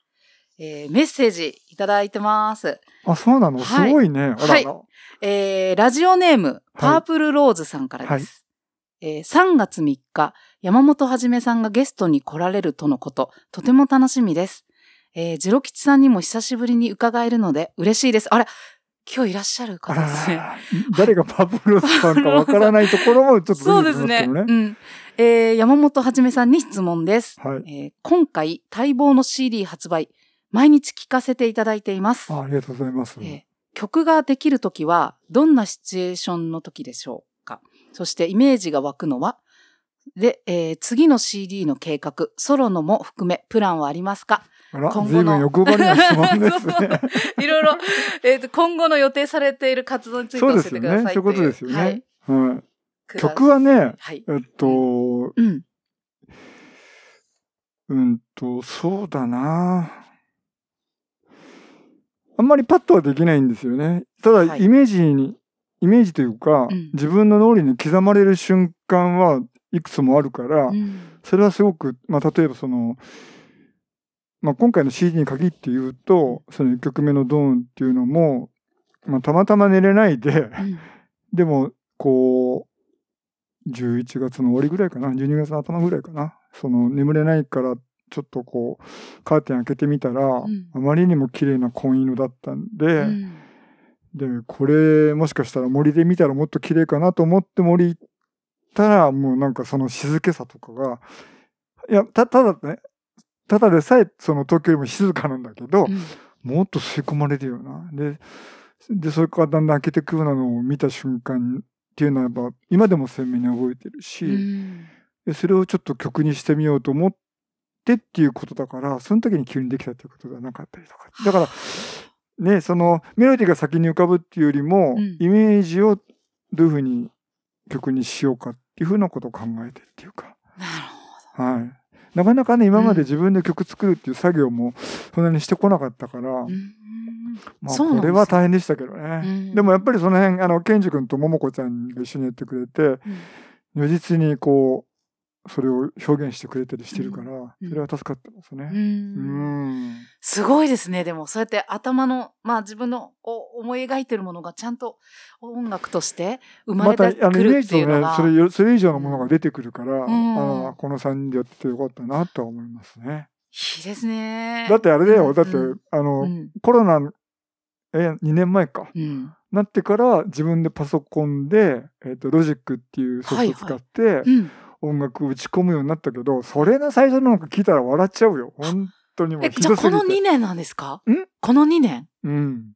えーメッセージいただいてます。あ、そうなの？すはいごいね。あらら。はいえーラジオネーム、パープルローズさんからです。えー3月3日、山本はじめさんがゲストに来られるとのこと、とても楽しみです。えー、ジロ吉さんにも久しぶりに伺えるので嬉しいです。あれ、今日いらっしゃる方ですね。ら。誰がパブロスさんかわからないところもちょっとそうですね。うん。えー山本はじめさんに質問です。はい。えー今回、待望の CD 発売、毎日聴かせていただいています。あありがとうございます。えー曲ができるときは、どんなシチュエーションの時でしょうかそして、イメージが湧くのはで、えー次の CD の計画、ソロのも含め、プランはありますか今後の欲張りな質問ですね。いろいろ、えーと、今後の予定されている活動について教えそうですよね。てくださいそういうことですよね。はい。はい。くだ曲はね、はい。えっと、うん。うんと、そうだなあんまりパッとはできないんですよね。ただ、はいイメージに、イメージというか、うん自分の脳裏に刻まれる瞬間はいくつもあるから、うんそれはすごく、まあ、例えばその、まあ、今回の CD に限って言うと、その1曲目のドーンっていうのも、まあ、たまたま寝れないで、うん。でも、こう、11月の終わりぐらいかな、12月の頭ぐらいかな、その眠れないから、ちょっとこう、カーテン開けてみたら、ん。あまりにも綺麗な紺色だったんで、うん。で、これ、もしかしたら森で見たらもっと綺麗かなと思って森行ったら、もうなんかその静けさとかが、いや、た、ただね、ただでさえその東京よりも静かなんだけど、うんもっと吸い込まれるような。で、で、それからだんだん開けてくようなのを見た瞬間っていうのは今でも鮮明に覚えてるし、うんでそれをちょっと曲にしてみようと思ってっていうことだから、その時に急にできたっていうことではなかったりとか。だから、ね、そのメロディーが先に浮かぶっていうよりも、うんイメージをどういうふうに曲にしようかっていうふうなことを考えてっていうか、なるはい。なかなかね、今までうん自分で曲作るっていう作業もそんなにしてこなかったから。うんまあ、これは大変でしたけどね。うんでもやっぱりその辺、あの、ケンジ君と桃子ちゃんが一緒にやってくれて、如実にこう、それを表現してくれたりしてるから、うんそれは助かってますね。ううんん。すごいですね。でも、そうやって頭の、まあ自分の思い描いてるものがちゃんと音楽として生ままた、れてあの、イメーくるっジとねていうのが。、それよ、それ以上のものが出てくるから、んあの、この3人でやっててよかったなとは思いますね。いいですね。だってあれだよ、うんだって、うんあの、うん。コロナ、え、2年前か。うん。なってから自分でパソコンで、えっ、と、ロジックっていうソフト使って、うん。音楽打ち込むようになったけど、それの最初のなんか聞いたら笑っちゃうよ。本当にもうえ、ひじゃあこのどすぎて。2年なんですか？ん？この2年？うん。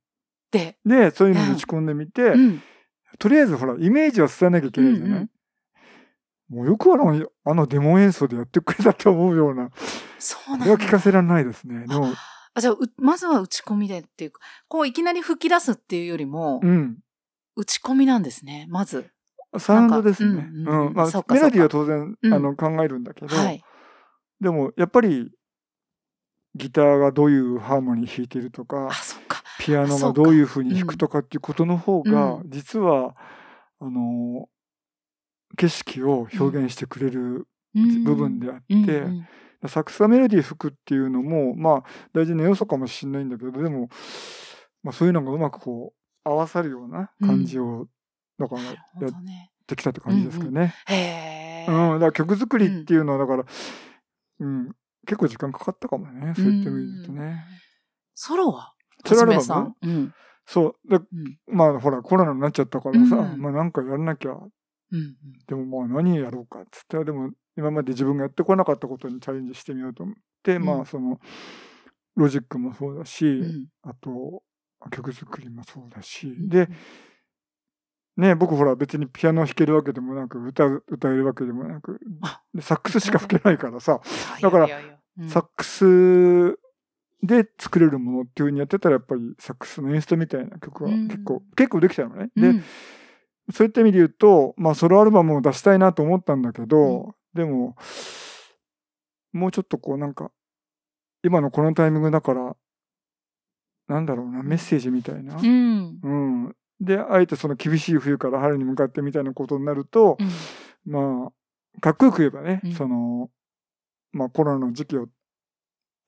で。で、そういうのに打ち込んでみて、うん。とりあえずほら、イメージは伝えなきゃいけないじゃない、うんうんもうよくあの、あのデモ演奏でやってくれたと思うような、そうなんだこれは聞かせられないですね。でも、あじゃあ、うまずは打ち込みでっていうか、こういきなり吹き出すっていうよりも、うん。打ち込みなんですね、まず。サウンドですね。うんまメロディーはそ当然、うん。あの考えるんだけど、はい。でもやっぱりギターがどういうハーモニー弾いてるとか。ピアノがどういうふうに弾くとかっていうことの方が、う実はあの景色を表現してくれるうん。部分であって、サックスがメロディー吹くっていうのもまあ大事な要素かもしれないんだけどでも、まあ、そういうのがうまくこう合わさるような感じを、だからやっ。てきたって感じですかね。へえ。うん、だから曲作りっていうのはだから、うん、結構時間かかったかもね。そういった意味で言うとね。ソロは？ソロアルバ。うん。そう。で、うん。まあほらコロナになっちゃったからさ、うんまあなんかやらなきゃ。うん。でもまあ何やろうかっつって、でも今まで自分がやってこなかったことにチャレンジしてみようと思って、うんまあその、ロジックもそうだし、うん。あと、曲作りもそうだし、うんで、、ね僕ほら別にピアノ弾けるわけでもなく、歌う、歌えるわけでもなくサックスしか吹けないからさ、だからサックスで作れるものっていうふうにやってたらやっぱりサックスの演出みたいな曲はうん結構、結構できたのね。で、うんそういった意味で言うと、まあソロアルバムを出したいなと思ったんだけど、でも、もうちょっとこうなんか、今のこのタイミングだから、なんだろうな、メッセージみたいな。うん。うん。で、あえてその厳しい冬から春に向かってみたいなことになるとう、んまあ、かっこよく言えばね、うんその、まあコロナの時期を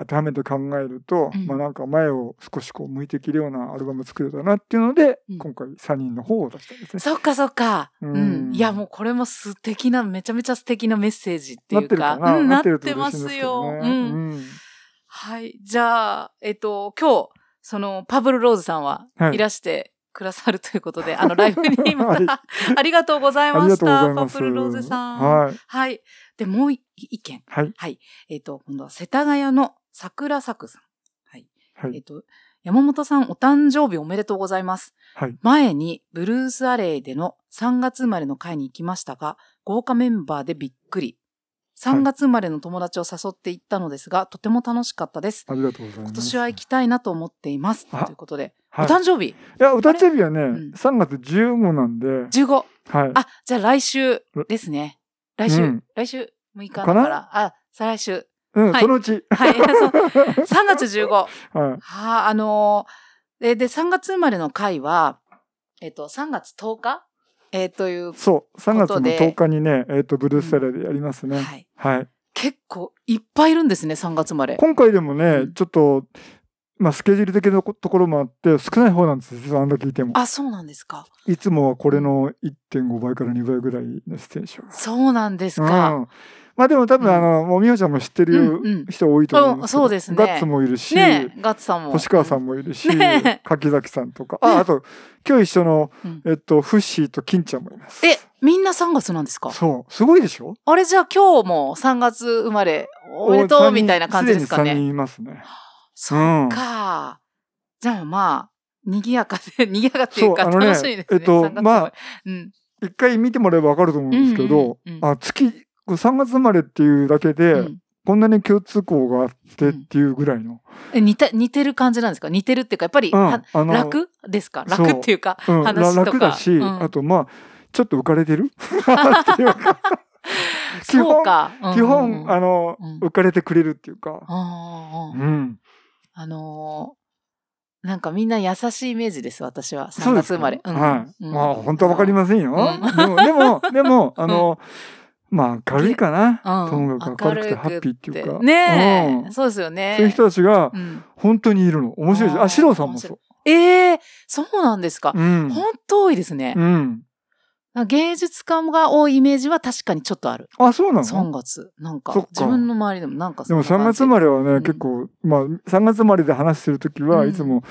当てはめて考えると、うんまあなんか前を少しこう向いていけるようなアルバム作れたなっていうので、うん今回3人の方を出したんですね。そっかそっか。ううんん。いや、もうこれも素敵な、めちゃめちゃ素敵なメッセージっていうか。なってるかな、うん、なってますよ。ね。うん。うんはい。じゃあ、えっと、今日、その、パブルローズさんははいいらしてくださるということで、あの、ライブにまはいた、ありがとうございました。パブルローズさん。はい。はい。で、もう一一件。はい。えっ、と、今度は世田谷の桜作さん。はい。はい。えっ、と、山本さんお誕生日おめでとうございます。はい。前にブルースアレイでの3月生まれの会に行きましたが、豪華メンバーでびっくり。3月生まれの友達を誘って行ったのですが、とても楽しかったです。ありがとうございます。今年は行きたいなと思っています。あということで、はい。お誕生日？いや、お誕生日はね、うん3月15なんで、15。はい。あ、じゃあ来週ですね。来週、うん来週6日だから、あ、再来週。うん、はいそのうち。はい。そう3月15。ははい。あ、あのーで、で、3月生まれの会は、えっ、と、3月10日えーという、そう、3月のことで10日にね、えっ、と、ブルースタレでやりますね。はい。はい。結構いっぱいいるんですね、3月生まれ。今回でもね、うんちょっと、まあ、スケジュール的なところもあって、少ない方なんですよ、実はあんだけ聞いても。あ、そうなんですか。いつもはこれの1.5倍から2倍ぐらいのステーション。そうなんですか。うん。まあでも多分、うんあの、もうみほちゃんも知ってうんうるん人多いと思いますけど。あそうですねガッツもいるし、ねえ、ガッツさんも。星川さんもいるし、ねえ柿崎さんとか。あ、あと、今日一緒の、うんえっと、フッシーと金ちゃんもいます。え、みんな3月なんですか？そう。すごいでしょ？あれじゃあ今日も3月生まれ、おめでとうみたいな感じですかすでに3ね。人いますね。そう。か。じゃあまあ、賑やかで、賑やかっていうか楽しいですね。えっと3月生れまあ、うん。一回見てもらえばわかると思うんですけど、あ、月、これ3月生まれっていうだけで、うん。こんなに共通項があってっていうぐらいの。え似た似てる感じなんですか？似てるっていうか、やっぱり、楽ですか？楽っていうか、話とか。楽だし、うん。あとまあ、ちょっと浮かれてる？っていうか基本基本、あの、うん。浮かれてくれるっていうか。うん。あのーなんかみんな優しいイメージです、私は。3そうですか？月生まれ。うんはい。うんまあ、本当はわかりませんよ。うんでも、でも、でも、あの、まあ、明るいかな。うんともかく明るくてハッピーっていうか。ねえ、うんそうですよね。そういう人たちがうん本当にいるの。面白いし。あーあ、シロさんもそう。ええそうなんですか？うん。本当多いですねう。ん。芸術家が多いイメージは確かにちょっとある。あ、そうな3の月。なんか自分の周りでもなんかでも3そんな感じ月生まれはね、うん結構、まあ、3月生まれで話してるときは、うんいつも、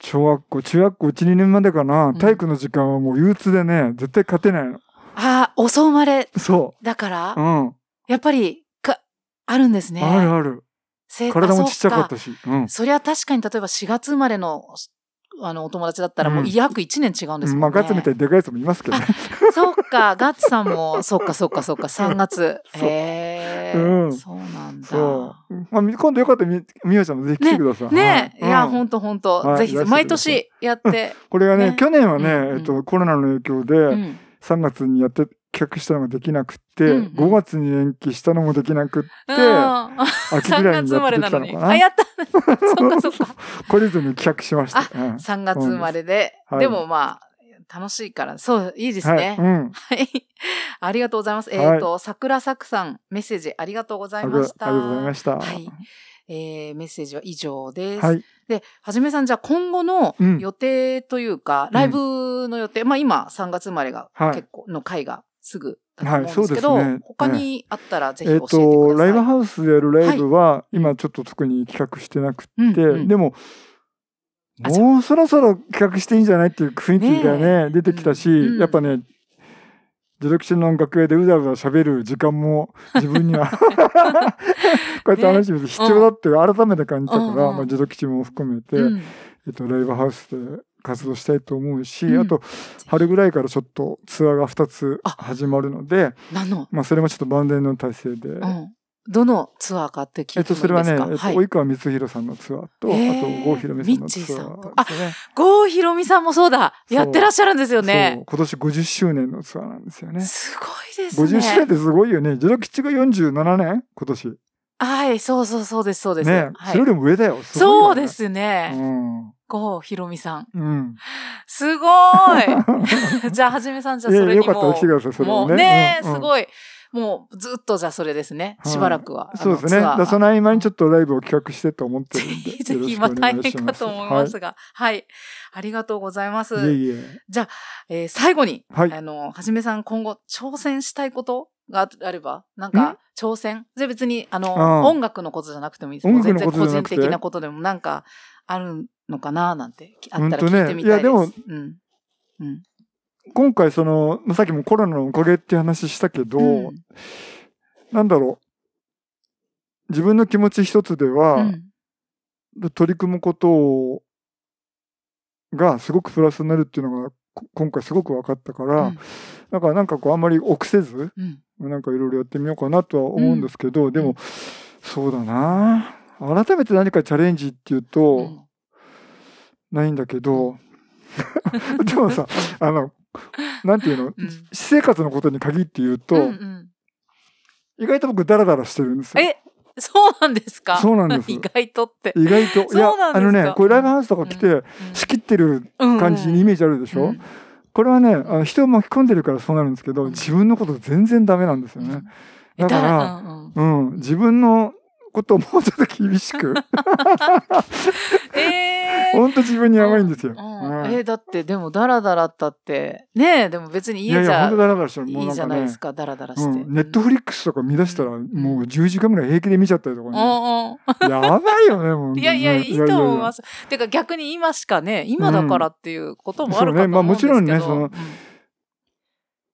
小学校、中学校1、2年までかな、ん体育の時間はもう憂鬱でね、絶対勝てないの。ああ、遅生まれそだから、う。うん。やっぱり、か、あるんですね。あるある。せ体もちっちゃかっあたし。うん。そりゃ確かに例えば4月生まれの、あの、お友達だったらもううん約1年違うんですもんね。まあ、ガッツみたいにでかいやつもいますけどね。そっか、ガッツさんも、そっかそっかそっか、3月。へえ、うん。そうなんだ。まあ、み今度よかったらみ、みよちゃんもぜひ来てください。ね。え、い。や、はい。うんほんとほんと、ぜひ、はいいらしてください。毎年やって、これがね、ね。去年はね、うんうん。えっと、コロナの影響で、うん3月にやって、企画したのができなくって、うんうん5月に延期したのもできなくって、うん秋ぐらい3に月生まれやってきたなのかな。やった そっかそっか。懲りずに企画しました。うん3月生まれで。はいでもまあ、楽しいから、そう、いいですはい、ね。うん。はい。ありがとうございます。はいえっ、と、桜作さん、メッセージありがとうございました。ありがとうございました。はい。えーメッセージは以上です。はい。で、はじめさん、じゃあ今後のうん。予定というか、ライブの予定、まあ今3月生まれがはい。結構の回がすぐだと思うんですけはいそど、うですね。他にあったらぜひえっ、教えてください。と、ライブハウスでやるライブは、今ちょっと特に企画してなくて、うんうんでも、もうそろそろ企画していいんじゃないっていう雰囲気がね、出てきたし、うん。やっぱね、ジェロキシの楽屋でうだうだ喋る時間も 自分には こうやって話してみて必要だって改めて感じたから、まあ、ジェロキシも含めて、うん。えっと、ライブハウスで活動したいと思うし、うん。あと春ぐらいからちょっとツアーが2つあ始まるので、まあ、それもちょっと万全の体制で、うん、どのツアーかって聞えっと、いてもいいですか、それはね、えっと、はい及川光弘さんのツアーと、へーあと、郷ひろみさんのツアーさんーとですね。郷ひろみさんもそうだやってらっしゃるんですよね。今年50周年のツアーなんですよね。すごいですね。50周年ってすごいよね。ジェロ吉が47年？今年。はい、そうそうそうです、そうです。ね、はいそれよりも上だよ。よねそうですね。うん。郷ひろみさん。うん。すごい じゃあ、はじめさん、じゃあ、それにもよかったら来てください、それもね。ね、うんうんすごい。もう、ずっとじゃあ、それですね。はいしばらくは。あそうですね。その合間にちょっとライブを企画してと思ってぜるんで。ひ ぜひ、まあ大変かと思いますが。はい。ありがとうございます。はい、いえいえ。じゃあ、えー最後に、はいあの、はじめさん今後挑戦したいことがあれば、なんん？か挑戦？じゃあ別に、あの、音楽のことじゃなくてもいいです。音楽のことじゃなくて？的なことでもなんかあるのかななんて、あったら聞いてみたいです。いやでもうん。うん。今回その、まあさっきもコロナのおかげって話したけど、うん。なんだろう。自分の気持ち一つでは、うん。取り組むことがすごくプラスになるっていうのがこ今回すごく分かったから、うん。だからなんかこうあんまり臆せずうん。なんかいろいろやってみようかなとは思うんですけど、でもそうだな。改めて何かチャレンジっていうと、うん。ないんだけど。でもさあの なんていうの、うん。私生活のことに限って言うと、うんうん。意外と僕ダラダラしてるんですよ。え、そうなんですか？そうなんです。意外とって。意外と。いやあのねこれライブハウスとか来て、うん仕切ってる感じにイメージあるでしょ、うん。これはねあの人を巻き込んでるからそうなるんですけど自分のこと全然ダメなんですよね。だから、うん、自分のことをもうちょっと厳しく。えー。ほんと自分に甘いんですよ。うんうん。えーだってでもダラダラったって。ねえでも別にいやいや、家じゃほんとダラダラしてる。もういいなんかねじゃないです、かダラダラして、うん、ネットフリックスとか見出したら、もう10時間ぐらい平気で見ちゃったりとかね。うんうんやばいよね、もう。いやいや、いいと思います。す。てか逆に今しかね、今だからっていうこともあるかと思うんですけど。もちろんねその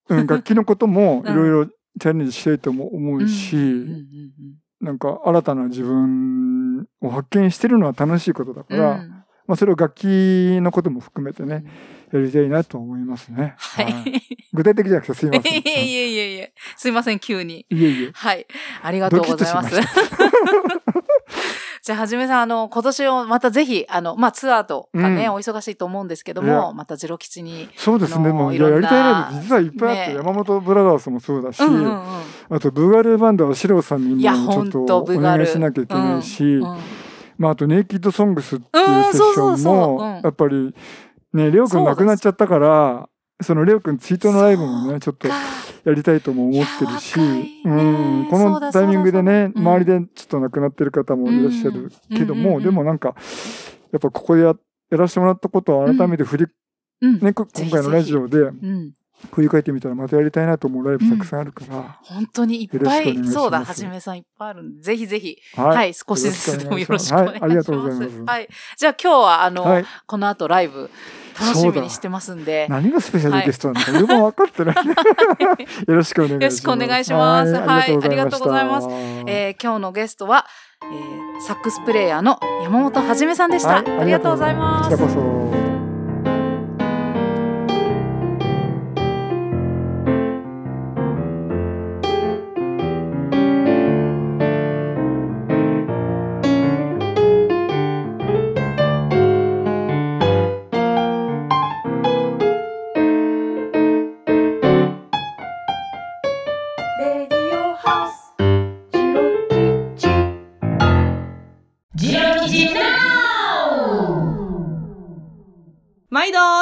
うん、楽器のこともいろいろチャレンジしたいとも思うし、うんうんうんなんか新たな自分を発見してるのは楽しいことだから、うんまあそれを楽器のことも含めてね、やりたいなと思いますね。はい。具体的じゃなくてすいません。いえいえいえいえ。すいません、急に。いえいえ。はい。ありがとうございます。じゃあ、はじめさん、あの、今年をまたぜひ、あの、まあ、ツアーとかね、うんお忙しいと思うんですけども、またジロ吉に。そうですね。もういややりたいライブ実はいっぱいあって、ね山本ブラザーズもそうだし、うんうんうん。あとブガルバンドはシローさんにもちょっととお願いしなきゃいけないし、うんまああとネイキッドソングスっていううんセッションもやっぱりねレオくん亡くなっちゃったから。そのレオくんツイートのライブもねちょっとかやりたいとも思ってるし、うん、このタイミングでね周りでちょっと亡くなってる方もいらっしゃるけども、うんうんうんうん。でもなんかやっぱここでややらせてもらったことを改めて振り、うん。ね、こ今回のラジオでうん。振り返ってみたらまたやりたいなと思うライブたくさんあるから、本当にいっぱいそうだ、はじめさんいっぱいあるんで、ぜひぜひ、ははい、少しずつでもよろしくお願いします。はいありがとうございます。はい。じゃあ今日は、あの、はい。この後ライブ、楽しみにしてますんで、何がスペシャルゲストなのかよく分かってない、ね、よろしくお願いします。よろしくお願いします。はいはいありがとうございますす。えー今日のゲストは、えーサックスプレイヤーの山本はじめさんでした。はいありがとうございます。こちら。こそ。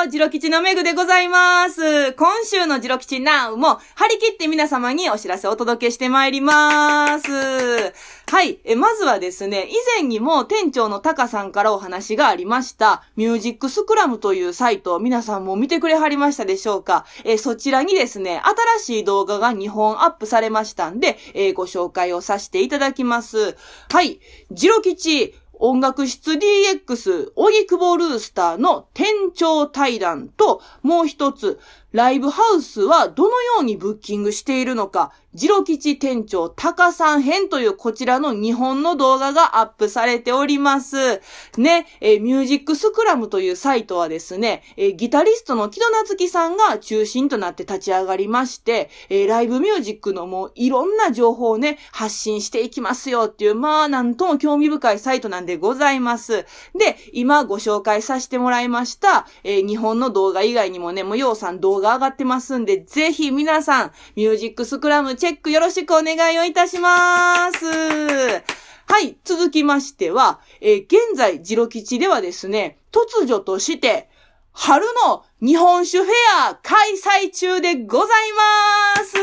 ジロ吉のメグでございます。今週のジロ吉ナウも、張り切って皆様にお知らせをお届けしてまいります。はい。え、まずはですね、以前にも店長のタカさんからお話がありました、ミュージックスクラムというサイト、皆さんも見てくれはりましたでしょうかえ、そちらにですね、新しい動画が2本アップされましたんで、えご紹介をさせていただきます。はい。ジロ吉、音楽室 DX、オギクボルースターの店長対談と、もう一つ、ライブハウスはどのようにブッキングしているのか、ジロ吉店長タカさん編というこちらの日本の動画がアップされております。ね、え、ミュージックスクラムというサイトはですね、え、ギタリストの木戸夏樹さんが中心となって立ち上がりまして、え、ライブミュージックのもういろんな情報をね、発信していきますよっていう、まあなんとも興味深いサイトなんでございます。で、今ご紹介させてもらいました、え、日本の動画以外にもね、もうようさん動画が上がってますんで、ぜひ皆さん、ミュージックスクラムチェックよろしくお願いをいたします。はい、続きましては、えー、現在、ジロ吉ではですね、突如として、春の日本酒フェア開催中でございますイ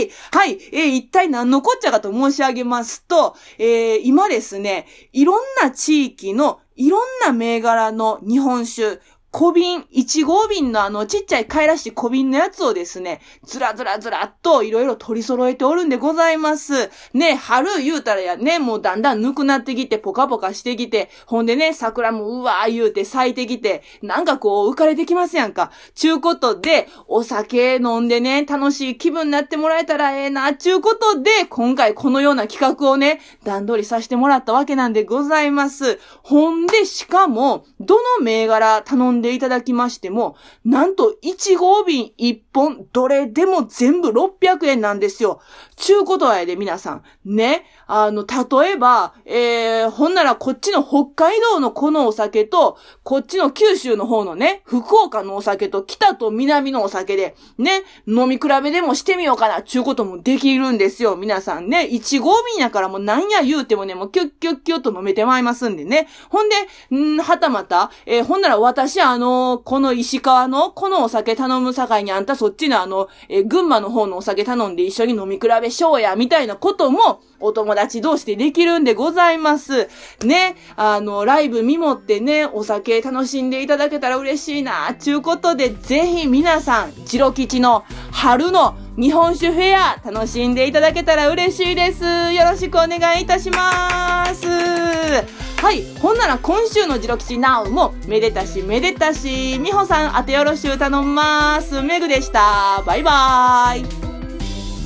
エーイはい、えー、一体何のこっちゃかと申し上げますと、えー、今ですね、いろんな地域のいろんな銘柄の日本酒、小瓶、1号瓶のあのちっちゃい買いらしい小瓶のやつをですね、ずらずらずらっといろいろ取り揃えておるんでございます。ね、春言うたらやね、もうだんだんぬくなってきて、ポカポカしてきて、ほんでね、桜もうわー言うて咲いてきて、なんかこう浮かれてきますやんか。ちゅうことで、お酒飲んでね、楽しい気分になってもらえたらええな、ちゅうことで、今回このような企画をね、段取りさせてもらったわけなんでございます。ほんで、しかも、どの銘柄頼んでいただきましても、なんと1号瓶1本、どれでも全部600円なんですよ。ちゅうことはやで皆さん。ね。あの、例えば、えー、ほんならこっちの北海道のこのお酒と、こっちの九州の方のね、福岡のお酒と北と南のお酒で、ね、飲み比べでもしてみようかな、ちゅうこともできるんですよ。皆さんね。1号瓶やからもうなんや言うてもね、もうキュッキュッキュッと飲めてまいりますんでね。ほんで、んはたまた、えー、ほんなら私あのー、この石川のこのお酒頼む境にあんたそっちのあの、えー、群馬の方のお酒頼んで一緒に飲み比べしようや、みたいなことも、お友達同士でできるんでございます。ね。あの、ライブ見もってね、お酒楽しんでいただけたら嬉しいな、ちゅうことで、ぜひ皆さん、チロ吉の春の日本酒フェア、楽しんでいただけたら嬉しいです。よろしくお願いいたします。はい。ほんなら今週のジロ吉ナウも、めでたしめでたし、みほさん、あてよろしゅう頼みます。めぐでした。バイバーイ。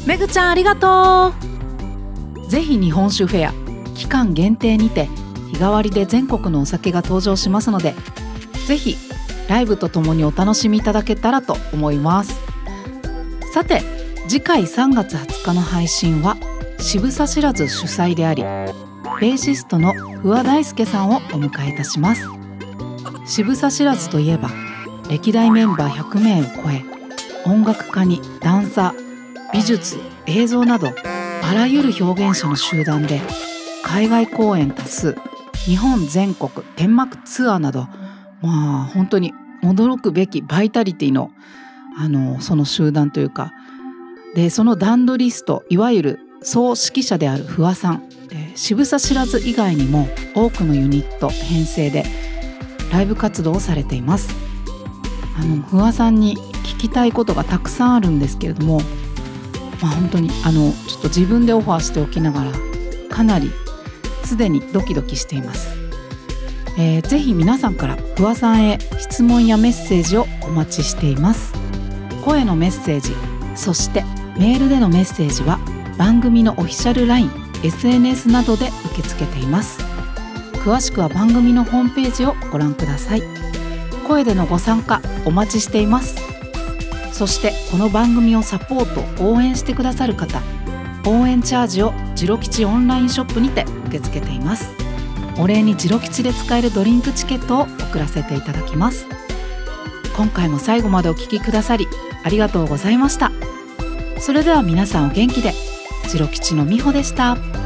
めぐちゃんありがとう。ぜひ日本酒フェア期間限定にて日替わりで全国のお酒が登場しますのでぜひライブとともにお楽しみいただけたらと思いますさて次回3月20日の配信は渋沢知らず主催でありベーシストの不破大輔さんをお迎えいたします。渋沢知らずといえば歴代メンバー100名を超え音楽家にダンサー美術映像などあらゆる表現者の集団で海外公演多数日本全国天幕ツアーなどまあ本当に驚くべきバイタリティのあのその集団というかでそのダンドリストいわゆる総指揮者である不破さん渋沢知らず以外にも多くのユニット編成でライブ活動をされています。あの不破さんに聞きたいことがたくさんあるんですけれどもまあ、本当にあのちょっと自分でオファーしておきながらかなりすでにドキドキしています、えー、ぜひ皆さんから不破さんへ質問やメッセージをお待ちしています。声のメッセージ。そしてメールでのメッセージは番組のオフィシャル LINE SNS などで受け付けています。詳しくは番組のホームページをご覧ください。声でのご参加お待ちしています。そしてこの番組をサポート応援してくださる方応援チャージをジロ吉オンラインショップにて受け付けています。お礼にジロ吉で使えるドリンクチケットを送らせていただきます。今回も最後までお聴きくださりありがとうございましたそれでは皆さんお元気で白吉の美穂でした。